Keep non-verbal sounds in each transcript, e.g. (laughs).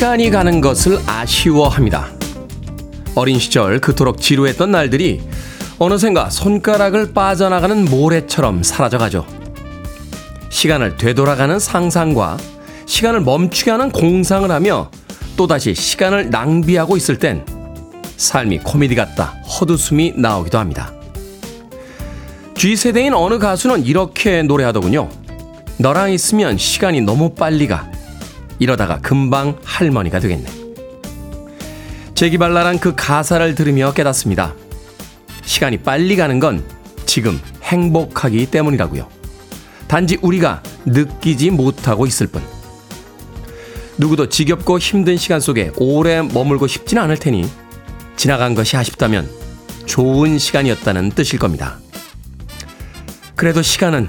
시간이 가는 것을 아쉬워합니다. 어린 시절 그토록 지루했던 날들이 어느샌가 손가락을 빠져나가는 모래처럼 사라져가죠. 시간을 되돌아가는 상상과 시간을 멈추게 하는 공상을 하며 또다시 시간을 낭비하고 있을 땐 삶이 코미디 같다 헛웃음이 나오기도 합니다. G세대인 어느 가수는 이렇게 노래하더군요. 너랑 있으면 시간이 너무 빨리 가. 이러다가 금방 할머니가 되겠네. 재기발랄한 그 가사를 들으며 깨닫습니다. 시간이 빨리 가는 건 지금 행복하기 때문이라고요. 단지 우리가 느끼지 못하고 있을 뿐. 누구도 지겹고 힘든 시간 속에 오래 머물고 싶지는 않을 테니 지나간 것이 아쉽다면 좋은 시간이었다는 뜻일 겁니다. 그래도 시간은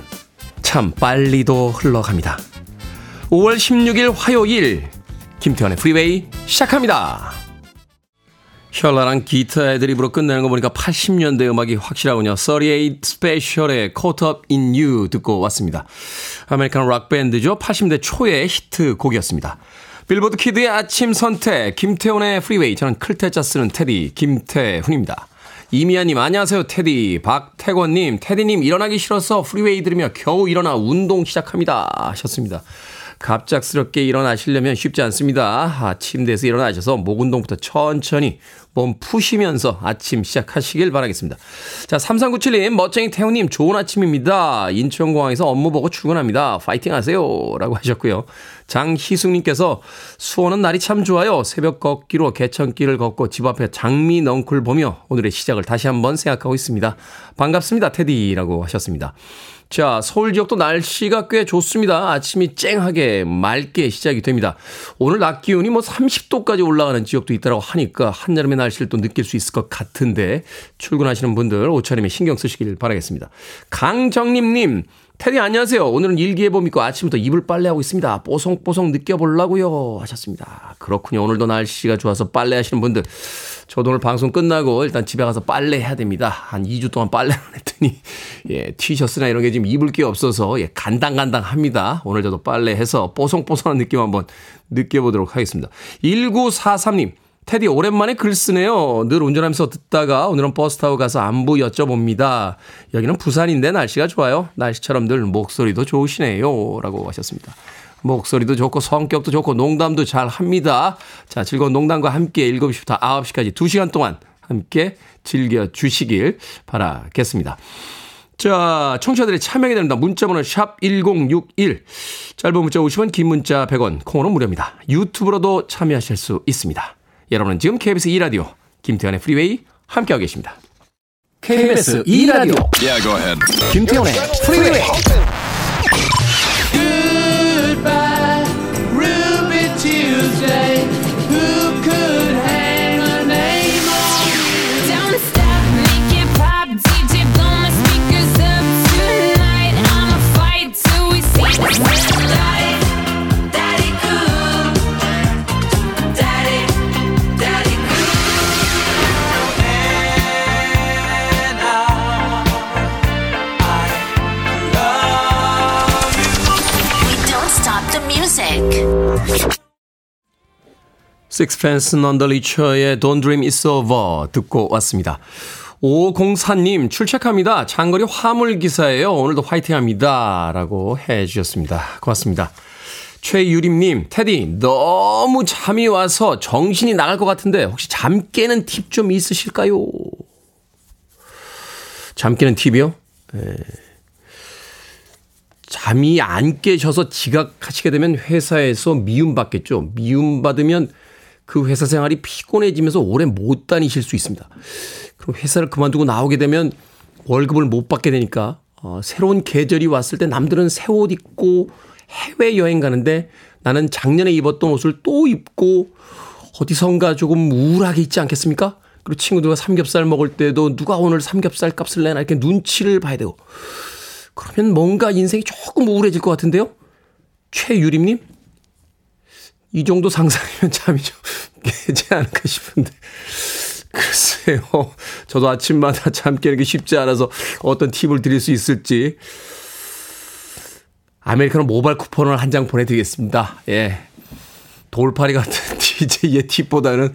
참 빨리도 흘러갑니다. 5월 16일 화요일 김태훈의 프리웨이 시작합니다. 현란한 기타 애드립으로 끝내는 거 보니까 80년대 음악이 확실하군요. 38 스페셜의 Caught Up in You 듣고 왔습니다. American 락밴드죠. 80대 초의 히트 곡이었습니다. 빌보드 키드의 아침 선택, 김태훈의 프리웨이. 저는 클 태 자 쓰는 테디, 김태훈입니다. 이미아님, 안녕하세요, 테디. 박태권님, 테디님, 일어나기 싫어서 프리웨이 들으며 겨우 일어나 운동 시작합니다. 하셨습니다. 갑작스럽게 일어나시려면 쉽지 않습니다. 아, 침대에서 일어나셔서 목 운동부터 천천히 몸 푸시면서 아침 시작하시길 바라겠습니다. 자, 3397님, 멋쟁이 태훈님, 좋은 아침입니다. 인천공항에서 업무 보고 출근합니다. 파이팅 하세요. 라고 하셨고요. 장희숙님께서 수원은 날이 참 좋아요. 새벽 걷기로 개천길을 걷고 집 앞에 장미 넝쿨 보며 오늘의 시작을 다시 한번 생각하고 있습니다. 반갑습니다. 테디라고 하셨습니다. 자, 서울 지역도 날씨가 꽤 좋습니다. 아침이 쨍하게 맑게 시작이 됩니다. 오늘 낮 기온이 뭐 30도까지 올라가는 지역도 있다고 하니까 한여름의 날씨를 또 느낄 수 있을 것 같은데 출근하시는 분들 옷차림에 신경 쓰시길 바라겠습니다. 강정림 님, 테디 안녕하세요. 오늘은 일기예보 믿고 아침부터 이불 빨래하고 있습니다. 뽀송뽀송 느껴보려고요 하셨습니다. 그렇군요. 오늘도 날씨가 좋아서 빨래하시는 분들 저도 오늘 방송 끝나고 일단 집에 가서 빨래 해야 됩니다. 한 2주 동안 빨래 안 했더니 예, 티셔츠나 이런 게 지금 입을 게 없어서 예, 간당간당 합니다. 오늘 저도 빨래해서 뽀송뽀송한 느낌 한번 느껴보도록 하겠습니다. 1943님 테디 오랜만에 글 쓰네요. 늘 운전하면서 듣다가 오늘은 버스 타고 가서 안부 여쭤봅니다. 여기는 부산인데 날씨가 좋아요. 날씨처럼 늘 목소리도 좋으시네요. 라고 하셨습니다. 목소리도 좋고 성격도 좋고 농담도 잘 합니다. 자, 즐거운 농담과 함께 7시부터 9시까지 2시간 동안 함께 즐겨 주시길 바라겠습니다. 자, 청취자들의 참여하게 됩니다. 문자번호 샵 1061. 짧은 문자 50원, 긴 문자 100원, 콩은 무료입니다. 유튜브로도 참여하실 수 있습니다. 여러분은 지금 KBS 2라디오 김태훈의 프리웨이 함께하고 계십니다. KBS 2라디오 yeah, 김태훈의 프리웨이 식 스펜스 넌더리처의 Don't Dream It's Over 듣고 왔습니다. 504님 출첵합니다. 장거리 화물기사예요. 오늘도 화이팅합니다. 라고 해 주셨습니다. 고맙습니다. 최유림님, 테디, 너무 잠이 와서 정신이 나갈 것 같은데 혹시 잠 깨는 팁 좀 있으실까요? 잠 깨는 팁이요? 에... 잠이 안 깨셔서 지각하시게 되면 회사에서 미움받겠죠. 미움받으면 그 회사 생활이 피곤해지면서 오래 못 다니실 수 있습니다. 그럼 회사를 그만두고 나오게 되면 월급을 못 받게 되니까 어, 새로운 계절이 왔을 때 남들은 새 옷 입고 해외 여행 가는데 나는 작년에 입었던 옷을 또 입고 어디선가 조금 우울하게 있지 않겠습니까? 그리고 친구들과 삼겹살 먹을 때도 누가 오늘 삼겹살 값을 내나 이렇게 눈치를 봐야 되고 그러면 뭔가 인생이 조금 우울해질 것 같은데요? 최유림님? 이 정도 상상이면 잠이 좀 (laughs) 깨지 않을까 싶은데. 글쎄요. 저도 아침마다 잠 깨는 게 쉽지 않아서 어떤 팁을 드릴 수 있을지. 아메리카노 모바일 쿠폰을 한 장 보내드리겠습니다. 예. 돌파리 같은 DJ의 팁보다는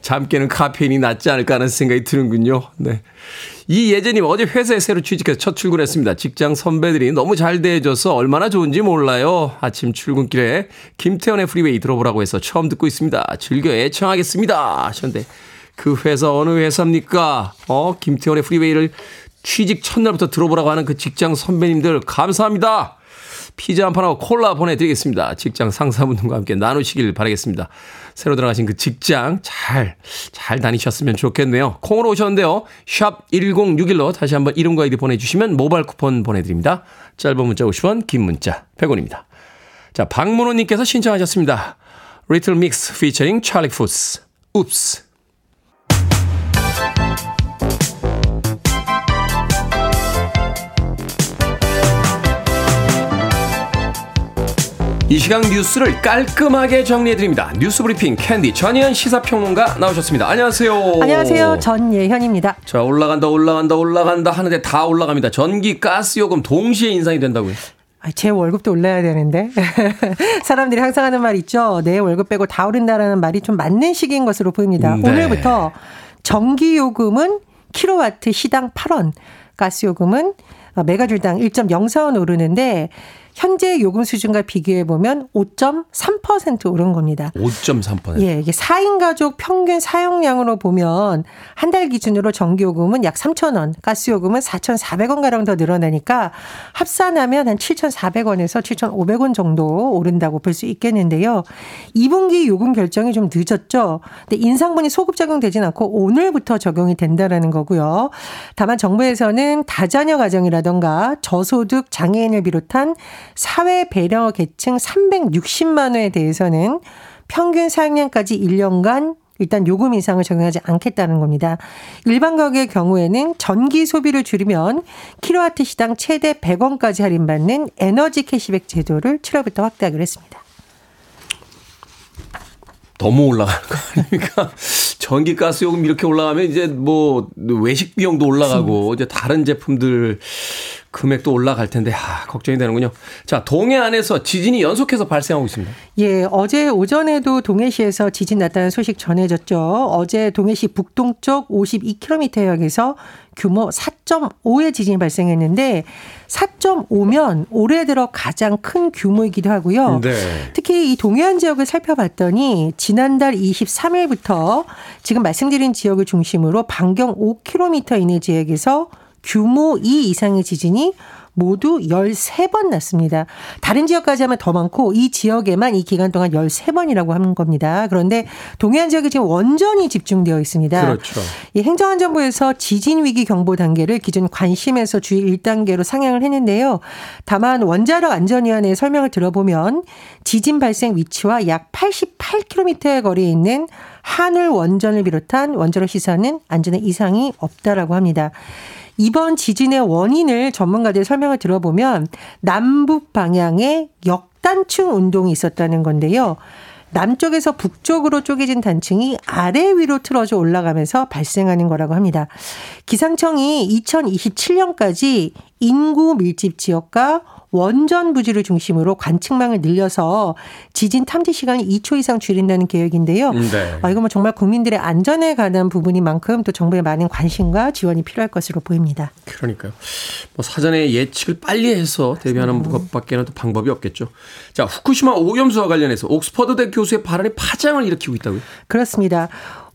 잠 깨는 카페인이 낫지 않을까 하는 생각이 드는군요. 네. 이 예전님 어제 회사에 새로 취직해서 첫 출근했습니다. 직장 선배들이 너무 잘 대해줘서 얼마나 좋은지 몰라요. 아침 출근길에 김태훈의 프리웨이 들어보라고 해서 처음 듣고 있습니다. 즐겨 애청하겠습니다. 하셨는데 그 회사 어느 회사입니까? 어, 김태훈의 프리웨이를 취직 첫날부터 들어보라고 하는 그 직장 선배님들 감사합니다. 피자 한 판하고 콜라 보내드리겠습니다. 직장 상사분들과 함께 나누시길 바라겠습니다. 새로 들어가신 그 직장 잘, 잘 다니셨으면 좋겠네요. 콩으로 오셨는데요. 샵 1061로 다시 한번 이름과 아이디 보내주시면 모바일 쿠폰 보내드립니다. 짧은 문자 50원, 긴 문자 100원입니다. 자, 박문호님께서 신청하셨습니다. Little Mix featuring 찰리 푸스. Oops. 이 시간 뉴스를 깔끔하게 정리해드립니다. 뉴스 브리핑 캔디 전예현 시사평론가 나오셨습니다. 안녕하세요. 안녕하세요. 전예현입니다. 자, 올라간다, 올라간다, 올라간다 하는데 다 올라갑니다. 전기, 가스 요금 동시에 인상이 된다고요. 제 월급도 올라야 되는데. (laughs) 사람들이 항상 하는 말 있죠. 내 월급 빼고 다 오른다라는 말이 좀 맞는 시기인 것으로 보입니다. 네. 오늘부터 전기요금은 킬로와트 시당 8원, 가스요금은 메가줄당 1.04원 오르는데 현재 요금 수준과 비교해 보면 5.3% 오른 겁니다. 5.3%. 예, 이게 4인 가족 평균 사용량으로 보면 한 달 기준으로 전기 요금은 약 3,000원, 가스 요금은 4,400원 가량 더 늘어나니까 합산하면 한 7,400원에서 7,500원 정도 오른다고 볼 수 있겠는데요. 2분기 요금 결정이 좀 늦었죠. 근데 인상분이 소급 적용되진 않고 오늘부터 적용이 된다라는 거고요. 다만 정부에서는 다자녀 가정이라던가 저소득 장애인을 비롯한 사회 배려 계층 360만 회에 대해서는 평균 사용량까지 1년간 일단 요금 인상을 적용하지 않겠다는 겁니다. 일반 가격의 경우에는 전기 소비를 줄이면 킬로와트 시당 최대 100원까지 할인받는 에너지 캐시백 제도를 7월부터 확대하기로 했습니다. 너무 올라가는 거 아닙니까? (laughs) 전기 가스 요금 이렇게 올라가면 이제 뭐 외식 비용도 올라가고 이제 다른 제품들 금액도 올라갈 텐데 아, 걱정이 되는군요. 자, 동해안에서 지진이 연속해서 발생하고 있습니다. 예, 어제 오전에도 동해시에서 지진 났다는 소식 전해졌죠. 어제 동해시 북동쪽 52km역에서 규모 4.5의 지진이 발생했는데 4.5면 올해 들어 가장 큰 규모이기도 하고요. 네. 특히 이 동해안 지역을 살펴봤더니 지난달 23일부터 지금 말씀드린 지역을 중심으로 반경 5km 이내 지역에서 규모 2 이상의 지진이 모두 13번 났습니다. 다른 지역까지 하면 더 많고 이 지역에만 이 기간 동안 13번이라고 하는 겁니다. 그런데 동해안 지역에 지금 원전이 집중되어 있습니다. 그렇죠. 이 행정안전부에서 지진 위기 경보 단계를 기존 관심에서 주의 1단계로 상향을 했는데요. 다만 원자력 안전위원회의 설명을 들어보면 지진 발생 위치와 약 88km의 거리에 있는 한울 원전을 비롯한 원자력 시설은 안전에 이상이 없다라고 합니다. 이번 지진의 원인을 전문가들의 설명을 들어보면 남북 방향의 역단층 운동이 있었다는 건데요. 남쪽에서 북쪽으로 쪼개진 단층이 아래 위로 틀어져 올라가면서 발생하는 거라고 합니다. 기상청이 2027년까지 인구 밀집 지역과 원전 부지를 중심으로 관측망을 늘려서 지진 탐지 시간을 2초 이상 줄인다는 계획인데요. 네. 아, 이거 뭐 정말 국민들의 안전에 관한 부분인 만큼 또 정부의 많은 관심과 지원이 필요할 것으로 보입니다. 그러니까요. 뭐 사전에 예측을 빨리 해서 대비하는 음. 것밖에는 또 방법이 없겠죠. 자, 후쿠시마 오염수와 관련해서 옥스퍼드대 교수의 발언이 파장을 일으키고 있다고요? 그렇습니다.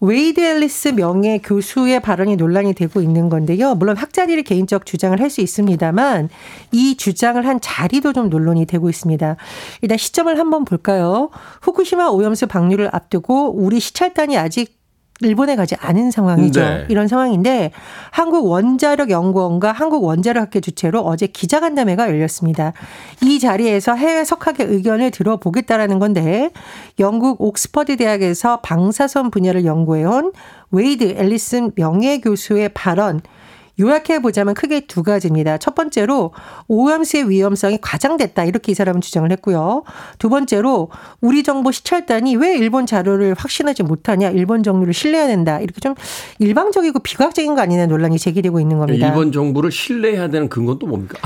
웨이드 앨리슨 명예 교수의 발언이 논란이 되고 있는 건데요. 물론 학자들이 개인적 주장을 할 수 있습니다만 이 주장을 한 자리도 좀 논란이 되고 있습니다. 일단 시점을 한번 볼까요? 후쿠시마 오염수 방류를 앞두고 우리 시찰단이 아직 일본에 가지 않은 상황이죠. 네. 이런 상황인데 한국 원자력 연구원과 한국 원자력 학회 주최로 어제 기자간담회가 열렸습니다. 이 자리에서 해외 석학의 의견을 들어보겠다라는 건데 영국 옥스퍼드 대학에서 방사선 분야를 연구해온 웨이드 앨리슨 명예 교수의 발언 요약해 보자면 크게 두 가지입니다. 첫 번째로 오염수의 위험성이 과장됐다 이렇게 이 사람은 주장을 했고요. 두 번째로 우리 정부 시찰단이 왜 일본 자료를 확신하지 못하냐, 일본 정부를 신뢰해야 된다 이렇게 좀 일방적이고 비과학적인 거 아니냐 논란이 제기되고 있는 겁니다. 일본 정부를 신뢰해야 되는 근거는 또 뭡니까?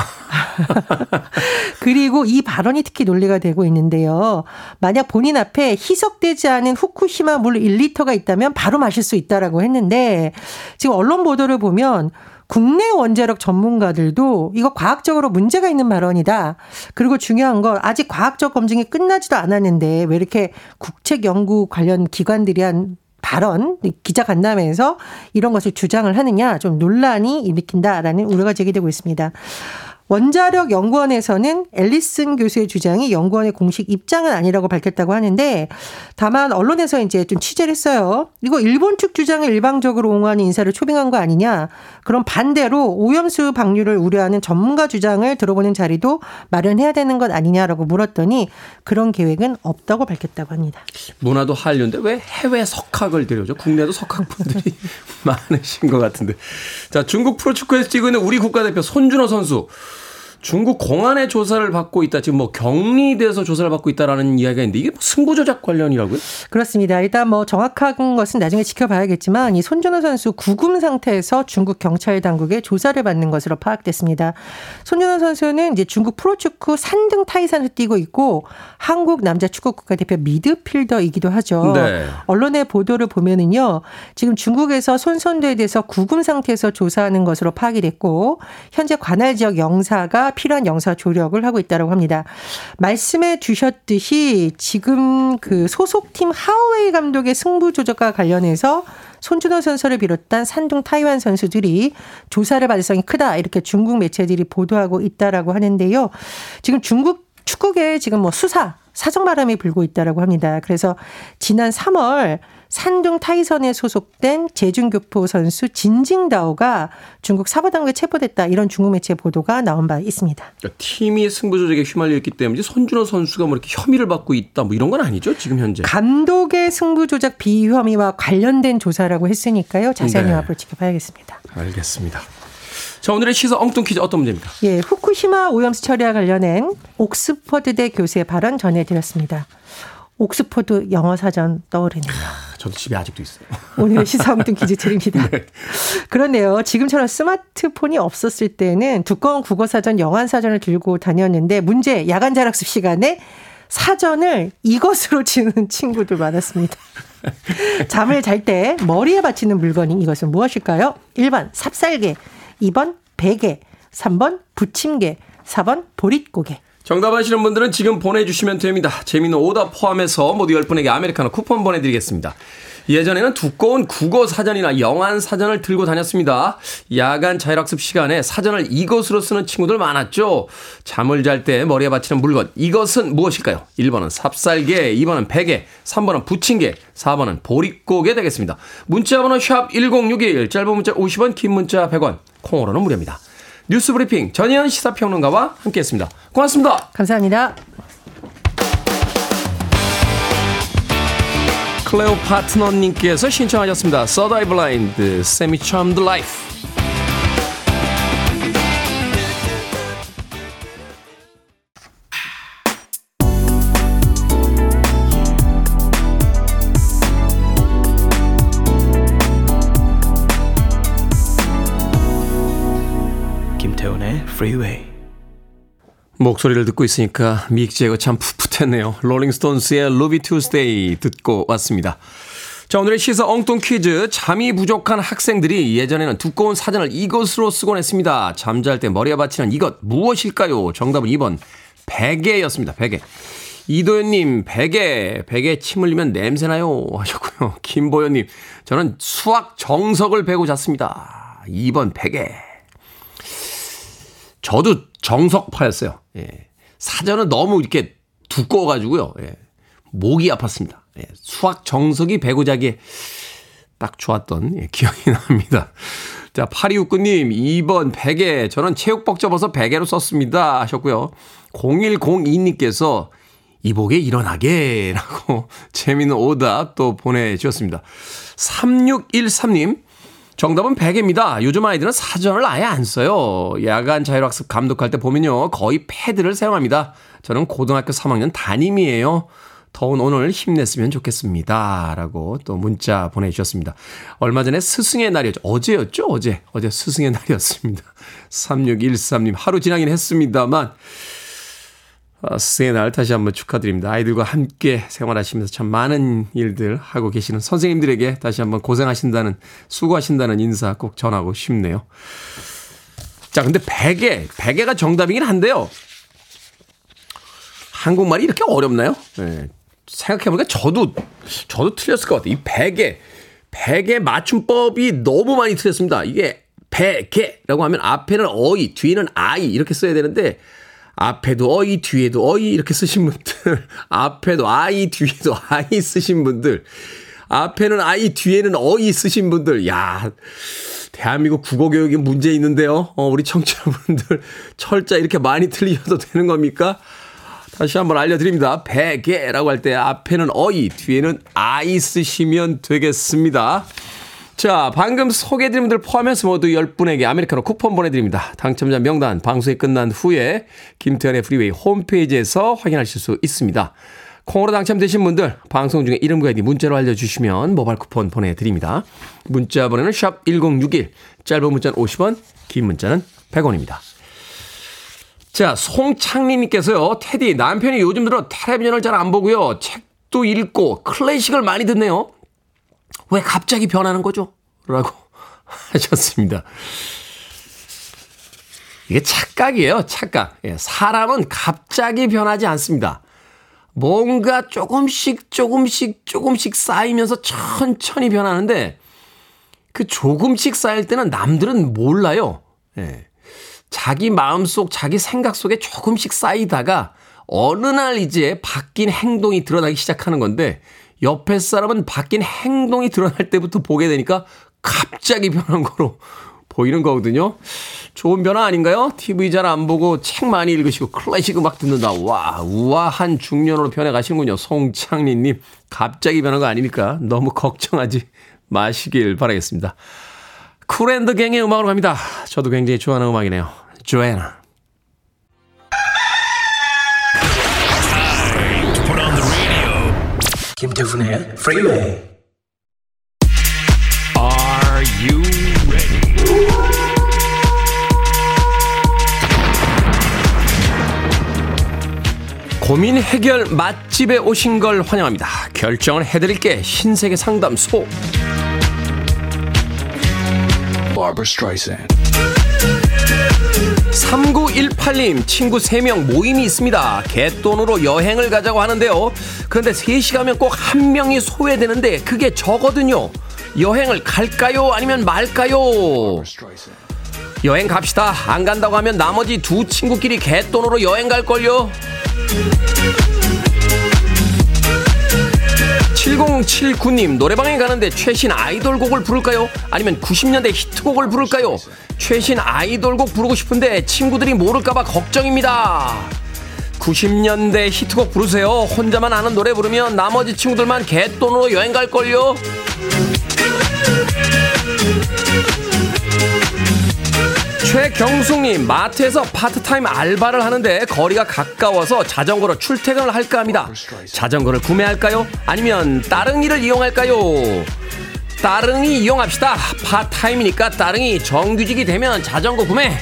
(laughs) 그리고 이 발언이 특히 논리가 되고 있는데요. 만약 본인 앞에 희석되지 않은 후쿠시마 물 1리터가 있다면 바로 마실 수 있다라고 했는데 지금 언론 보도를 보면 국내 원자력 전문가들도 이거 과학적으로 문제가 있는 발언이다. 그리고 중요한 건 아직 과학적 검증이 끝나지도 않았는데 왜 이렇게 국책 연구 관련 기관들이 한 발언, 기자 간담회에서 이런 것을 주장을 하느냐 좀 논란이 일으킨다라는 우려가 제기되고 있습니다. 원자력 연구원에서는 앨리슨 교수의 주장이 연구원의 공식 입장은 아니라고 밝혔다고 하는데 다만 언론에서 이제 좀 취재를 했어요. 이거 일본 측 주장을 일방적으로 옹호하는 인사를 초빙한 거 아니냐. 그럼 반대로 오염수 방류를 우려하는 전문가 주장을 들어보는 자리도 마련해야 되는 것 아니냐라고 물었더니 그런 계획은 없다고 밝혔다고 합니다. 문화도 한류인데 왜 해외 석학을 데려오죠? 국내도 석학분들이 (laughs) 많으신 것 같은데. 자, 중국 프로축구에서 있는 우리 국가대표 손준호 선수. 중국 공안의 조사를 받고 있다. 지금 뭐 격리돼서 조사를 받고 있다라는 이야기가 있는데 이게 뭐 승부 조작 관련이라고요? 그렇습니다. 일단 뭐 정확한 것은 나중에 지켜봐야겠지만 이 손준호 선수 구금 상태에서 중국 경찰 당국의 조사를 받는 것으로 파악됐습니다. 손준호 선수는 이제 중국 프로축구 3등 타이산을 뛰고 있고 한국 남자 축구 국가대표 미드필더이기도 하죠. 네. 언론의 보도를 보면은요. 지금 중국에서 손선대에 대해서 구금 상태에서 조사하는 것으로 파악이 됐고 현재 관할 지역 영사가 필요한 영사 조력을 하고 있다고 합니다. 말씀해 주셨듯이 지금 그 소속팀 하우웨이 감독의 승부 조작과 관련해서 손준호 선수를 비롯한 산둥 타이완 선수들이 조사를 받을 성이 크다 이렇게 중국 매체들이 보도하고 있다라고 하는데요. 지금 중국 축구계에 지금 뭐 수사 사정 바람이 불고 있다라고 합니다. 그래서 지난 3월 산둥 타이선에 소속된 제중교포 선수 진징다오가 중국 사법당국에 체포됐다 이런 중국 매체 보도가 나온 바 있습니다. 그러니까 팀이 승부 조작에 휘말렸기 때문에 손준호 선수가 뭐 이렇게 혐의를 받고 있다 뭐 이런 건 아니죠 지금 현재. 감독의 승부 조작 비혐의와 관련된 조사라고 했으니까요. 자세한 네. 앞으로 지켜봐야겠습니다. 알겠습니다. 자, 오늘의 시사 엉뚱 퀴즈 어떤 문제입니까? 예, 후쿠시마 오염수 처리와 관련된 옥스퍼드대 교수의 발언 전해드렸습니다. 옥스퍼드 영어 사전 떠오르네요. 저도 집에 아직도 있어요. 시사엉뚱 퀴즈 드립니다. 네. 그런데요. 지금처럼 스마트폰이 없었을 때는 두꺼운 국어사전, 영안사전을 들고 다녔는데 문제 야간 자락습 시간에 사전을 이것으로 치는 친구들 많았습니다. 잠을 잘 때 머리에 받치는 물건이 이것은 무엇일까요? 1번 삽살개, 2번 베개, 3번 부침개, 4번 보릿고개. 정답 아시는 분들은 지금 보내주시면 됩니다. 재미있는 오답 포함해서 모두 10분에게 아메리카노 쿠폰 보내드리겠습니다. 예전에는 두꺼운 국어 사전이나 영안 사전을 들고 다녔습니다. 야간 자율학습 시간에 사전을 이것으로 쓰는 친구들 많았죠. 잠을 잘 때 머리에 받치는 물건 이것은 무엇일까요? 1번은 삽살개, 2번은 베개, 3번은 부침개, 4번은 보릿고개 되겠습니다. 문자 번호 샵 1061, 짧은 문자 50원, 긴 문자 100원, 콩으로는 무료입니다. 뉴스 브리핑 전예현 시사평론가와 함께했습니다. 고맙습니다. 감사합니다. 클레오파트라님께서 신청하셨습니다. Third Eye Blind, Semi-Charmed Life. 프리웨이 목소리를 듣고 있으니까 믹 재거 참 풋풋했네요. Rolling Stones의 Ruby Tuesday 듣고 왔습니다. 자, 오늘의 시사 엉뚱 퀴즈. 잠이 부족한 학생들이 예전에는 두꺼운 사전을 이것으로 쓰곤 했습니다. 잠잘 때 머리에 받치는 이것 무엇일까요? 정답은 2번 베개였습니다. 베개. 이도현님, 베개, 베개 침 흘리면 냄새나요? 하셨고요. 김보현님, 저는 수학 정석을 베고 잤습니다. 2번 베개. 저도 정석파였어요. 예. 사전은 너무 이렇게 두꺼워가지고요. 예. 목이 아팠습니다. 예. 수학 정석이 배구자기에 딱 좋았던 예, (laughs) 기억이 납니다. 자, 8269님, 2번 베개. 저는 체육복 접어서 베개로 썼습니다. 하셨고요. 0102님께서 이복에 일어나게. 라고 (laughs) 재미있는 오답 또 보내주셨습니다. 3613님, 정답은 베개입니다. 요즘 아이들은 사전을 아예 안 써요. 야간 자율학습 감독할 때 보면요. 거의 패드를 사용합니다. 저는 고등학교 3학년 담임이에요. 더운 오늘 힘냈으면 좋겠습니다. 라고 또 문자 보내주셨습니다. 얼마 전에 스승의 날이었죠. 어제였죠? 어제. 어제 스승의 (laughs) 날이었습니다. 3613님, 하루 지나긴 했습니다만, 아, 스승의 날 다시 한번 축하드립니다. 아이들과 함께 생활하시면서 참 많은 일들 하고 계시는 선생님들에게 다시 한번 고생하신다는, 수고하신다는 인사 꼭 전하고 싶네요. 자, 근데 베개, 베개가 정답이긴 한데요. 한국말이 이렇게 어렵나요? 네. 생각해보니까 저도, 저도 틀렸을 것 같아요. 이 베개, 베개 맞춤법이 너무 많이 틀렸습니다. 이게 베개라고 하면 앞에는 어이, 뒤에는 아이 이렇게 써야 되는데 앞에도 어이, 뒤에도 어이 이렇게 쓰신 분들, (laughs) 앞에도 아이, 뒤에도 아이 쓰신 분들, 앞에는 아이, 뒤에는 어이 쓰신 분들, 야 대한민국 국어 교육에 문제 있는데요. 어, 우리 청취자분들 (laughs) 철자 이렇게 많이 틀리셔도 되는 겁니까? 다시 한번 알려드립니다. 베개라고 할 때 앞에는 어이, 뒤에는 아이 쓰시면 되겠습니다. 자, 방금 소개해드린 분들 포함해서 모두 10분에게 아메리카노 쿠폰 보내드립니다. 당첨자 명단 방송이 끝난 후에 김태훈의 프리웨이 홈페이지에서 확인하실 수 있습니다. 콩으로 당첨되신 분들 방송 중에 이름과 아이디 문자로 알려주시면 모바일 쿠폰 보내드립니다. 문자 번호는 샵 1061, 짧은 문자는 50원, 긴 문자는 100원입니다. 자, 송창리님께서요, 테디, 남편이 요즘 들어 텔레비전을 잘 안 보고요, 책도 읽고 클래식을 많이 듣네요. 왜 갑자기 변하는 거죠? 라고 (laughs) 하셨습니다. 이게 착각이에요, 착각. 예, 사람은 갑자기 변하지 않습니다. 뭔가 조금씩, 조금씩, 조금씩 쌓이면서 천천히 변하는데, 그 조금씩 쌓일 때는 남들은 몰라요. 예. 자기 마음속, 자기 생각 속에 조금씩 쌓이다가 어느 날 이제 바뀐 행동이 드러나기 시작하는 건데 옆에 사람은 바뀐 행동이 드러날 때부터 보게 되니까 갑자기 변한 거로 보이는 거거든요. 좋은 변화 아닌가요? TV 잘 안 보고 책 많이 읽으시고 클래식 음악 듣는다. 와, 우아한 중년으로 변해가시는군요. 송창리님. 갑자기 변한 거 아닙니까? 너무 걱정하지 마시길 바라겠습니다. Kool & the Gang의 음악으로 갑니다. 저도 굉장히 좋아하는 음악이네요. Joanna. 김태훈의 프리웨이 Are you ready? 고민 해결 맛집에 오신 걸 환영합니다. 결정을 해드릴게 신세계 상담소. Barbara Streisand 3918님, 친구 3명 모임이 있습니다. 갯돈으로 여행을 가자고 하는데요. 그런데 3시 가면 꼭 한 명이 소외되는데 그게 저거든요. 여행을 갈까요? 아니면 말까요? 여행 갑시다. 안 간다고 하면 나머지 두 친구끼리 갯돈으로 여행 갈걸요? 7079님, 노래방에 가는데 최신 아이돌 곡을 부를까요? 아니면 90년대 히트곡을 부를까요? 최신 아이돌 곡 부르고 싶은데 친구들이 모를까봐 걱정입니다. 90년대 히트곡 부르세요. 혼자만 아는 노래 부르면 나머지 친구들만 갯돈으로 여행 갈걸요? 최경숙님 마트에서 파트타임 알바를 하는데 거리가 가까워서 자전거로 출퇴근을 할까 합니다. 자전거를 구매할까요? 아니면 따릉이를 이용할까요? 따릉이 이용합시다. 파타임이니까 따릉이 정규직이 되면 자전거 구매.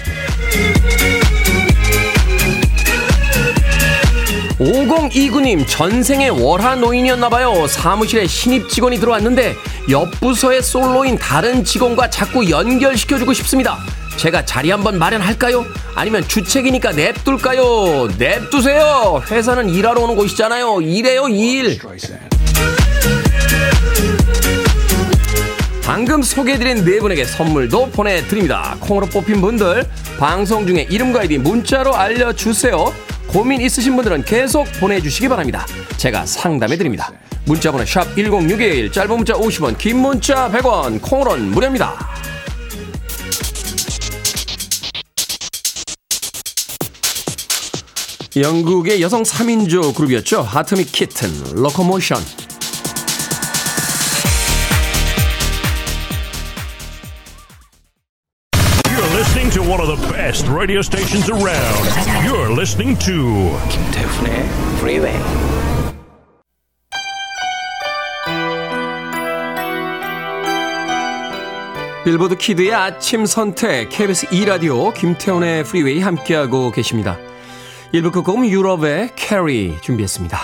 5029님 전생에 월하 노인이었나봐요 사무실에 신입 직원이 들어왔는데 옆 부서의 솔로인 다른 직원과 자꾸 연결시켜주고 싶습니다 제가 자리 한번 마련할까요? 아니면 주책이니까 냅둘까요? 냅두세요 회사는 일하러 오는 곳이잖아요 일해요 일 방금 소개해드린 네 분에게 선물도 보내드립니다. 콩으로 뽑힌 분들 방송 중에 이름과 아이디 문자로 알려주세요. 고민 있으신 분들은 계속 보내주시기 바랍니다. 제가 상담해드립니다. 문자번호 샵 1061 짧은 문자 50원 긴 문자 100원 콩으로는 무료입니다. 영국의 여성 3인조 그룹이었죠. 하트미 키튼, 로코모션. to one of the best radio stations around. You're listening to 김태훈의 Freeway. 빌보드 키드의 아침 선택 KBS 2 라디오 김태훈의 Freeway 함께하고 계십니다. 1부 끝곡은 Europe의 Carrie 준비했습니다.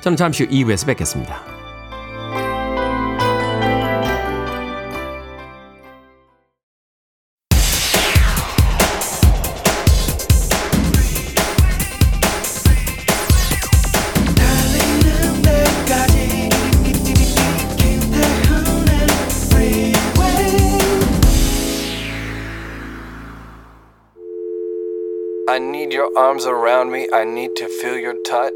저는 잠시 후 2부에서 뵙겠습니다. Arms around me. I need to feel your touch.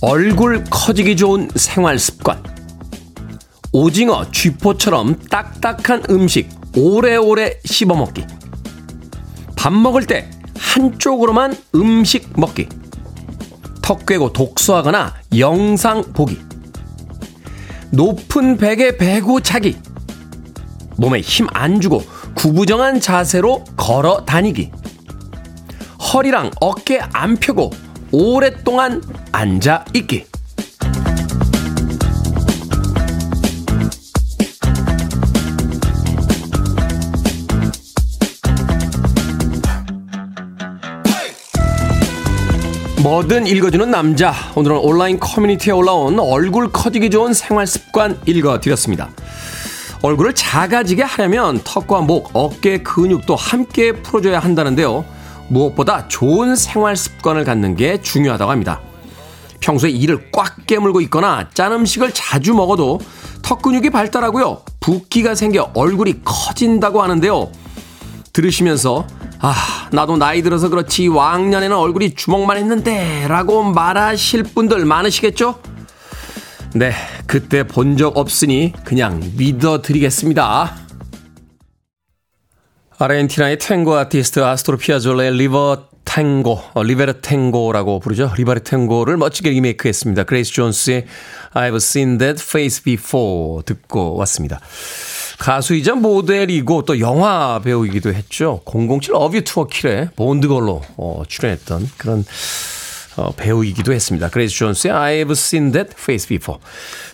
얼굴 커지기 좋은 생활 습관. 오징어, 쥐포처럼 딱딱한 음식 오래오래 씹어 먹기. 밥 먹을 때 한쪽으로만 음식 먹기. 턱 꿰고 독서하거나 영상 보기. 높은 벽에 베고 자기. 몸에 힘 안 주고 구부정한 자세로 걸어 다니기. 허리랑 어깨 안 펴고 오랫동안 앉아 있기. 뭐든 읽어주는 남자. 오늘은 온라인 커뮤니티에 올라온 얼굴 커지기 좋은 생활 습관 읽어드렸습니다. 얼굴을 작아지게 하려면 턱과 목, 어깨 근육도 함께 풀어줘야 한다는데요. 무엇보다 좋은 생활 습관을 갖는 게 중요하다고 합니다. 평소에 이를 꽉 깨물고 있거나 짠 음식을 자주 먹어도 턱 근육이 발달하고요. 붓기가 생겨 얼굴이 커진다고 하는데요. 들으시면서 아, 나도 나이 들어서 그렇지 왕년에는 얼굴이 주먹만 했는데 라고 말하실 분들 많으시겠죠? 네, 그때 본 적 없으니 그냥 믿어드리겠습니다. 아르헨티나의 탱고 아티스트 아스트로 피아졸라의 Libertango, 어, Libertango라고 부르죠. Libertango를 멋지게 리메이크했습니다. 그레이스 존스의 I've seen that face before 듣고 왔습니다. 가수이자 모델이고 또 영화 배우이기도 했죠. 007 어뷰 투어 킬에 본드 걸로 어, 출연했던 그런 어, 배우이기도 했습니다. 그레이스 존스의 I've seen that face before.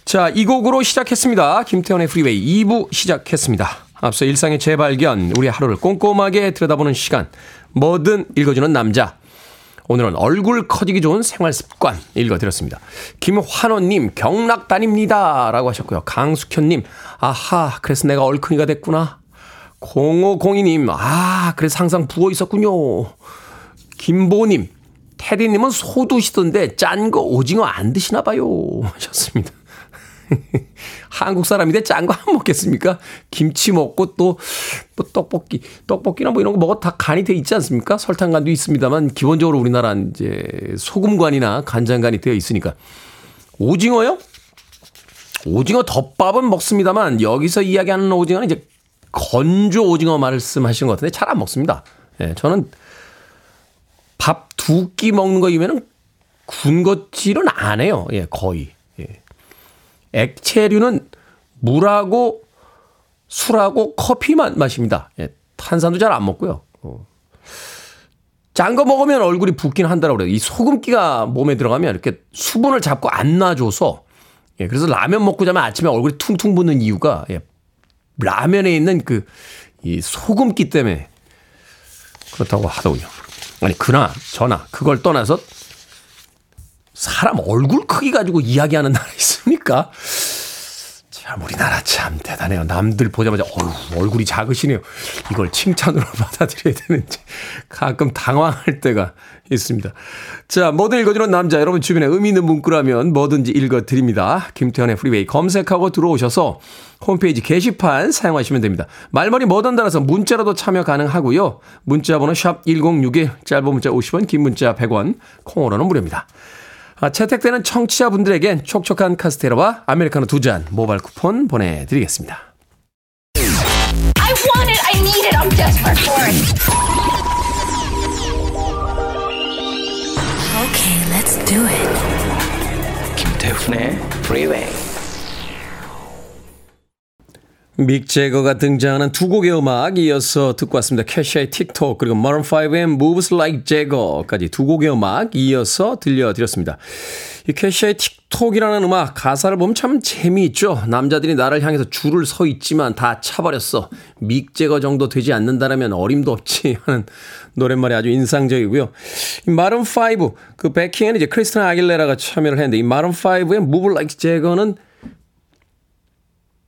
자, 이 곡으로 시작했습니다. 김태훈의 프리웨이 2부 시작했습니다. 앞서 일상의 재발견, 우리 하루를 꼼꼼하게 들여다보는 시간, 뭐든 읽어주는 남자. 오늘은 얼굴 커지기 좋은 생활 습관 읽어드렸습니다. 김환호님, 경락 다닙니다. 라고 하셨고요. 강숙현님, 아하, 그래서 내가 얼큰이가 됐구나. 0502님, 아, 그래서 항상 부어 있었군요. 김보님, 테디님은 소 드시던데 짠 거 오징어 안 드시나 봐요. 하셨습니다. (laughs) 한국 사람인데 짠 거 안 먹겠습니까? 김치 먹고 또, 뭐 떡볶이, 떡볶이나 뭐 이런 거 먹어 다 간이 돼 있지 않습니까? 설탕 간도 있습니다만 기본적으로 우리나라는 이제 소금 간이나 간장 간이 되어 있으니까. 오징어요? 오징어 덮밥은 먹습니다만 여기서 이야기하는 오징어는 이제 건조 오징어 말씀하시는 것 같은데 잘 안 먹습니다. 예, 저는 밥 두 끼 먹는 거 이면은 군것질은 안 해요. 예, 거의. 예. 액체류는 물하고 술하고 커피만 마십니다. 예, 탄산도 잘 안 먹고요. 어. 짠거 먹으면 얼굴이 붓긴 한다고 그래요. 이 소금기가 몸에 들어가면 이렇게 수분을 잡고 안 놔줘서 예, 그래서 라면 먹고 자면 아침에 얼굴이 퉁퉁 붓는 이유가 예, 라면에 있는 그 이 소금기 때문에 그렇다고 하더군요. 아니 그나 저나 그걸 떠나서 사람 얼굴 크기 가지고 이야기하는 나라 있습니까? 참 우리나라 참 대단해요. 남들 보자마자 어휴, 얼굴이 작으시네요. 이걸 칭찬으로 (laughs) 받아들여야 되는지 가끔 당황할 때가 있습니다. 자, 뭐든 읽어주는 남자 여러분 주변에 의미 있는 문구라면 뭐든지 읽어드립니다. 김태훈의 프리웨이 검색하고 들어오셔서 홈페이지 게시판 사용하시면 됩니다. 말머리 뭐든 달아서 문자로도 참여 가능하고요. 문자 번호 샵 1061 짧은 문자 50원 긴 문자 100원 콩으로는 무료입니다. 아, 채택되는 청취자분들에겐 촉촉한 카스테라와 아메리카노 두 잔 모바일 쿠폰 보내드리겠습니다. I want it. I need it. I'm desperate for it. Okay, let's do it. 김태훈의 Freeway. 믹 재거가 등장하는 두 곡의 음악 이어서 듣고 왔습니다. 캐시아의 틱톡 그리고 마룬5의 Moves Like Jagger까지 두 곡의 음악 이어서 들려드렸습니다. 이 Kesha의 Tik Tok이라는 음악 가사를 보면 참 재미있죠. 남자들이 나를 향해서 줄을 서 있지만 다 차버렸어. 믹 재거 정도 되지 않는다라면 어림도 없지 (laughs) 하는 노랫말이 아주 인상적이고요. 이 마룬5 그 백킹에는 이제 크리스티나 아길레라가 참여를 했는데 이 마룬5의 Move Like Jagger는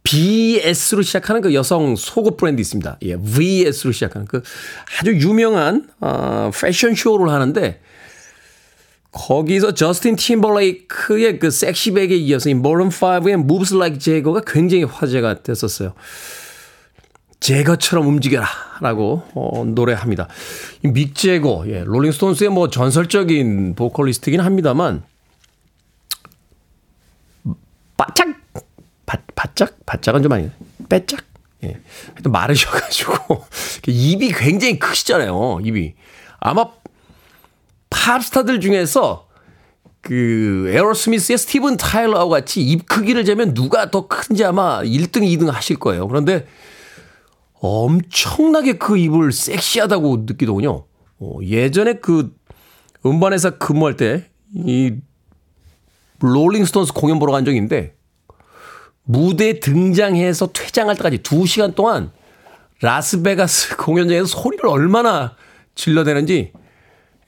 BS로 시작하는 그 여성 속옷 브랜드 있습니다. 예, VS로 시작하는 그 아주 유명한 어, 패션 쇼를 하는데 거기서 저스틴 팀벌레이크의 그 섹시백에 이어서 이 모런 5의 Moves Like Jagger가 굉장히 화제가 됐었어요. 제거처럼 움직여라 라고 어, 노래합니다. 믹 제거, 예, 롤링스톤스의 뭐 전설적인 보컬리스트긴 합니다만 바짝 바, 바짝? 바짝은 좀 아니에요. 빼짝? 예. 하여튼 마르셔가지고. (laughs) 입이 굉장히 크시잖아요. 입이. 아마 팝스타들 중에서 그 에어로스미스의 스티븐 타일러와 같이 입 크기를 재면 누가 더 큰지 아마 1등, 2등 하실 거예요. 그런데 엄청나게 그 입을 섹시하다고 느끼더군요. 어, 예전에 그 음반회사 근무할 때 이 롤링스톤스 공연 보러 간 적이 있는데 무대에 등장해서 퇴장할 때까지 2시간 동안 라스베가스 (laughs) 공연장에서 소리를 얼마나 질러대는지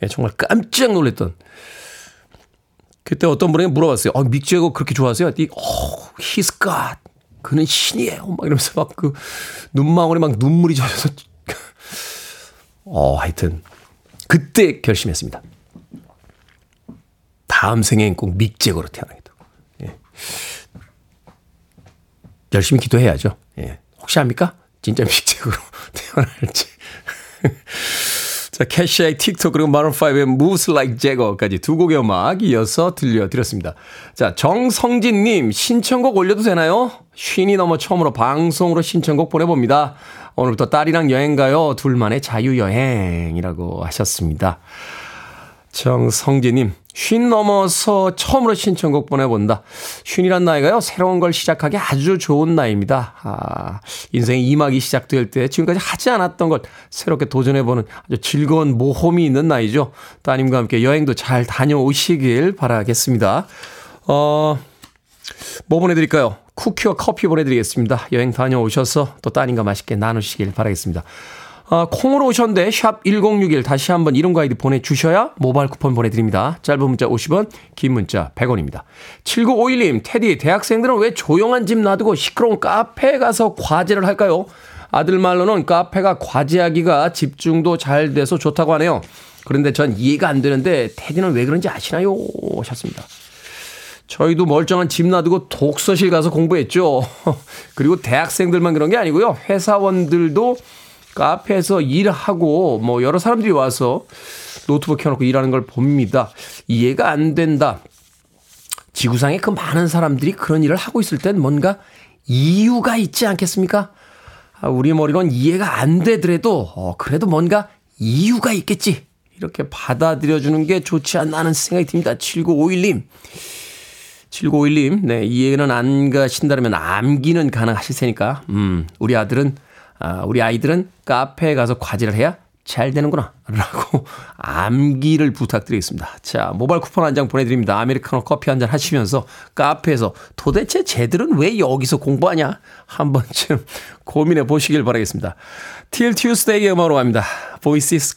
예, 정말 깜짝 놀랐던 그때 어떤 분에게 물어봤어요. 어, 믹 재거 그렇게 좋아하세요? 어, he's God. 그는 신이에요. 막 이러면서 막 그 눈망울에 막 눈물이 젖어서 (laughs) 어, 하여튼 그때 결심했습니다. 다음 생엔 꼭믹 제거로 태어나겠다. 예. 열심히 기도해야죠. 예. 혹시 합니까? 진짜 믹잭으로 (laughs) 태어날지. (laughs) 자, 캐시아의 틱톡 그리고 마룬5의 Moves Like Jagger까지 두 곡의 음악 이어서 들려드렸습니다. 자, 정성진님 신청곡 올려도 되나요? 쉰이 넘어 처음으로 방송으로 신청곡 보내봅니다. 오늘부터 딸이랑 여행 가요. 둘만의 자유여행이라고 하셨습니다. 정성진님, 쉰 넘어서 처음으로 신청곡 보내본다. 쉰이란 나이가요, 새로운 걸 시작하기 아주 좋은 나이입니다. 아, 인생의 이막이 시작될 때 지금까지 하지 않았던 것 새롭게 도전해보는 아주 즐거운 모험이 있는 나이죠. 따님과 함께 여행도 잘 다녀오시길 바라겠습니다. 어, 뭐 보내드릴까요? 쿠키와 커피 보내드리겠습니다. 여행 다녀오셔서 또 따님과 맛있게 나누시길 바라겠습니다. 아, 콩으로 오셨는데 샵 1061 다시 한번 이름과 아이디 보내주셔야 모바일 쿠폰 보내드립니다. 짧은 문자 50원 긴 문자 100원입니다. 7951님 테디 대학생들은 왜 조용한 집 놔두고 시끄러운 카페에 가서 과제를 할까요? 아들 말로는 카페가 과제하기가 집중도 잘 돼서 좋다고 하네요. 그런데 전 이해가 안 되는데 테디는 왜 그런지 아시나요? 하셨습니다. 저희도 멀쩡한 집 놔두고 독서실 가서 공부했죠. (laughs) 그리고 대학생들만 그런 게 아니고요. 회사원들도 카페에서 일하고 뭐 여러 사람들이 와서 노트북 켜놓고 일하는 걸 봅니다. 이해가 안 된다. 지구상에 그 많은 사람들이 그런 일을 하고 있을 땐 뭔가 이유가 있지 않겠습니까? 아, 우리 머리론 이해가 안 되더라도 어, 그래도 뭔가 이유가 있겠지. 이렇게 받아들여주는 게 좋지 않나 하는 생각이 듭니다. 7951님. 7951님, 네, 이해는 안 가신다면 암기는 가능하실 테니까, 음, 우리 아들은 아, 우리 아이들은 카페에 가서 과제를 해야 잘 되는구나. 라고 암기를 부탁드리겠습니다. 자, 모바일 쿠폰 한 장 보내드립니다. 아메리카노 커피 한 잔 하시면서 카페에서 도대체 쟤들은 왜 여기서 공부하냐? 한 번쯤 고민해 보시길 바라겠습니다. Till Tuesday의 음악으로 갑니다. Voice is